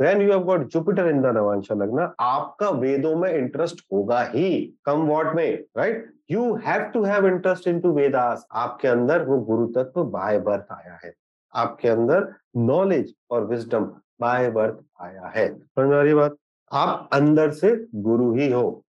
When you have got Jupiter in the navamsha lagna आपका वेदों में इंटरेस्ट होगा ही, come what may right you have to have interest in to Vedas आपके अंदर वो गुरु तत्व बाय बर्थ आया है। आपके अंदर नॉलेज और विजडम बाय बर्थ आया है। समझ आ रही बात? आप अंदर से गुरु ही हो।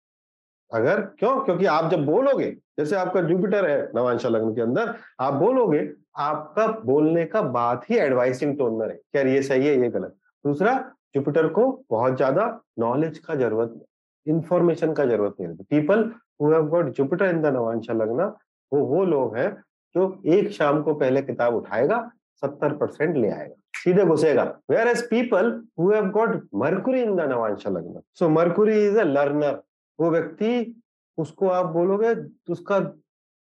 अगर? क्यों? क्योंकि आप जब बोलोगे, जैसे आपका जुपिटर है नवांशा लग्न के अंदर, आप बोलोगे, आपका बोलने का बात ही एडवाइसिंग टोन में है क्या ये सही है, ये गलत दूसरा जुपिटर को बहुत ज़्यादा नॉलेज का ज़रूरत इंफॉर्मेशन का ज़रूरत नहीं रहती। People Jupiter in the navamsha lagna वो वो लोग हैं जो एक शाम को पहले किताब उठाएगा, सत्तर परसेंट ले आएगा, सीधे घुसेगा। Whereas people who have got Mercury in the navamsha lagna so Mercury is a learner वो व्यक्ति, उसको आप बोलोगे, उसका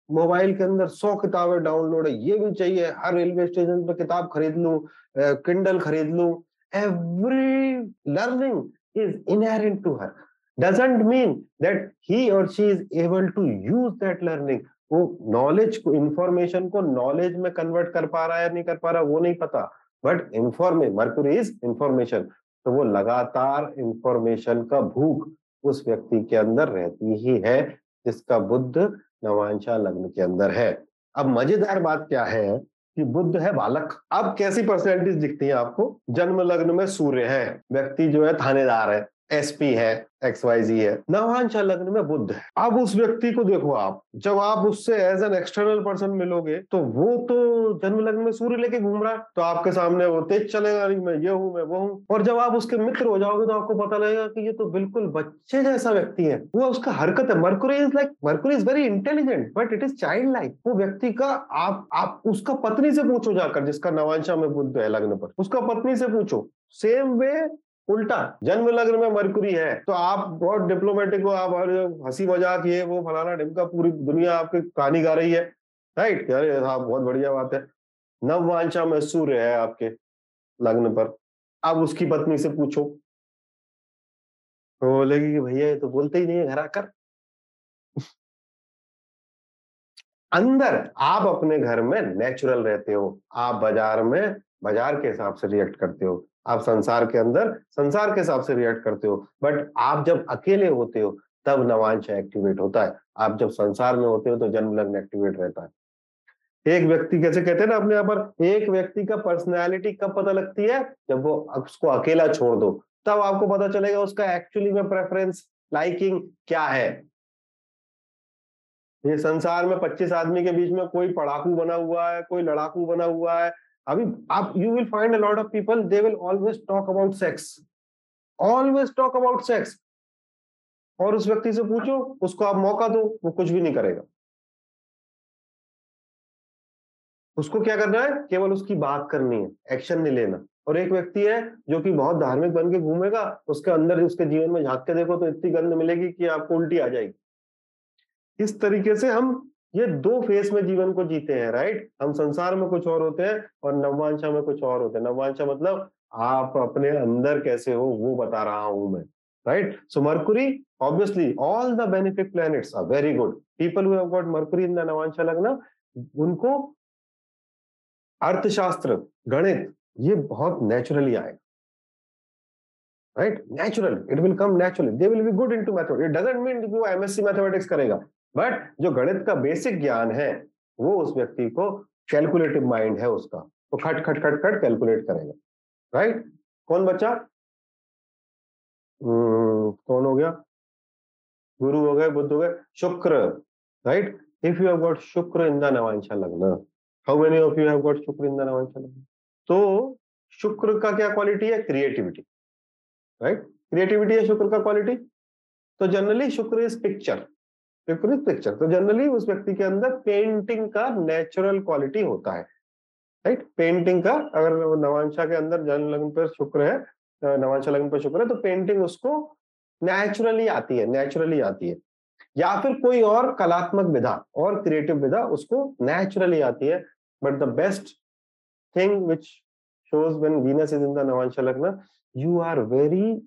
मोबाइल के अंदर सौ किताबें डाउनलोड है, ये भी चाहिए, हर रेलवे स्टेशन पर किताब खरीद लू किंडल खरीद लू every learning is inherent to her doesn't mean that he or she is able to use that learning. वो नॉलेज को इंफॉर्मेशन को नॉलेज में कन्वर्ट कर पा रहा है नहीं कर पा रहा, वो नहीं पता। बट इंफॉर्मे मर्कुरी इज़ इंफॉर्मेशन तो वो लगातार इंफॉर्मेशन का भूख उस व्यक्ति के अंदर रहती ही है, जिसका बुद्ध नवांशा लग्न के अंदर है। अब मज़ेदार बात क्या है? कि बुद्ध है बालक। अब कैसी पर्सनैलिटीज दिखती है आपको? जन्म लग्न में सूर्य है, व्यक्ति जो है थानेदार है। एसपी है एक्स वाई जी है। नवांशा लग्न में बुद्ध है। अब उस व्यक्ति को देखो आप, जब आप उससे एज एन एक्सटर्नल पर्सन मिलोगे तो वो तो जन्म लग्न में सूर्य लेके घूम रहा है तो आपके सामने वो तेज चलेगा नहीं मैं ये हूँ, मैं वो हूँ। और जब आप उसके मित्र हो जाओगे तो आपको पता लगेगा कि ये तो बिल्कुल बच्चे जैसा व्यक्ति है। वो उसका हरकत है। Mercury is like Mercury is very intelligent but it is child like वो व्यक्ति का आप आप उसका पत्नी से पूछो जाकर, जिसका नवांशा में बुद्ध है लग्न पर, उसका पत्नी से पूछो। सेम वे उल्टा जन्म लग्न में मरकुरी है तो आप बहुत डिप्लोमेटिक हो, आप हँसी मज़ाक ये वो फलाना ढिमका पूरी दुनिया आपकी कहानी गा रही है राइट अरे हाँ बहुत बढ़िया बात है। नववांशा में सूर्य है आपके लग्न पर। अब उसकी पत्नी से पूछो। तो बोलेगी कि भैया ये तो बोलते ही नहीं है, घर आकर। अंदर आप अपने घर में नेचुरल रहते हो, आप बाज़ार में बाज़ार के हिसाब से रिएक्ट करते हो। आप संसार के अंदर संसार के हिसाब से रिएक्ट करते हो। बट आप जब अकेले होते हो, तब नवांश एक्टिवेट होता है। आप जब संसार में होते हो तो जन्म लग्न एक्टिवेट रहता है। एक व्यक्ति कैसे कहते हैं ना अपने यहाँ पर, एक व्यक्ति का पर्सनैलिटी कब पता लगती है? जब वो उसको अकेला छोड़ दो। तब आपको पता चलेगा उसका एक्चुअली में प्रेफरेंस लाइकिंग क्या है। ये संसार में 25 आदमी के बीच में कोई पढ़ाकू बना हुआ है, कोई लड़ाकू बना हुआ है अभी आप you will find a lot of people they will always talk about sex always talk about sex और उस व्यक्ति से पूछो, उसको आप मौका दो, वो कुछ भी नहीं करेगा। उसको क्या करना है? केवल उसकी बात करनी है एक्शन नहीं लेना। और एक व्यक्ति है, जो कि बहुत धार्मिक बन के घूमेगा, उसके अंदर उसके जीवन में झाँक के देखो तो इतनी गंध मिलेगी कि आपको उल्टी आ जाएगी। इस तरीके से हम ये दो फेस में जीवन को जीते हैं राइट हम संसार में कुछ और होते हैं और नववांशा में कुछ और होते हैं। नववांशा मतलब आप अपने अंदर कैसे हो, वो बता रहा हूँ मैं right so Mercury obviously all the benefit planets are very good people Mercury in the navamsha lagna उनको अर्थशास्त्र, गणित, ये बहुत नेचुरली आएगा right natural it will come naturally they will be good into mathematics it doesn't mean वो MSc mathematics करेगा। But जो गणित का बेसिक ज्ञान है वो उस व्यक्ति को कैलकुलेटिव माइंड है उसका। वो तो खट खट खट खट कैलकुलेट करेगा। राइट कौन बच्चा हम्म, कौन हो गया? गुरु हो गए बुद्ध हो गए Shukra. Right if you have got Shukra in the navamsha lagna how many of you have got Shukra in the नवांशा लग्न तो शुक्र का क्या क्वालिटी है? क्रिएटिविटी राइट क्रिएटिविटी है शुक्र का क्वालिटी तो जनरली शुक्र इज़ पिक्चर विपरीत पिक्चर तो जनरली उस व्यक्ति के अंदर पेंटिंग का नेचुरल क्वालिटी होता है राइट पेंटिंग का अगर नवांशा के अंदर जन्म लग्न पर शुक्र है नवांशा लग्न पर शुक्र है तो पेंटिंग उसको नेचुरली आती है नेचुरली आती है। या फिर कोई और कलात्मक विधा और क्रिएटिव विधा उसको नेचुरली आती है। But the best thing which shows when Venus is in the Navansha Lagna, you are very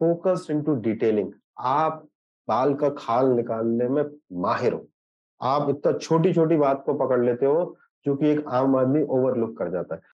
focused into detailing. आप बाल का खाल निकालने में माहिर हो। आप इतना छोटी छोटी बात को पकड़ लेते हो, जो कि एक आम आदमी ओवरलुक कर जाता है।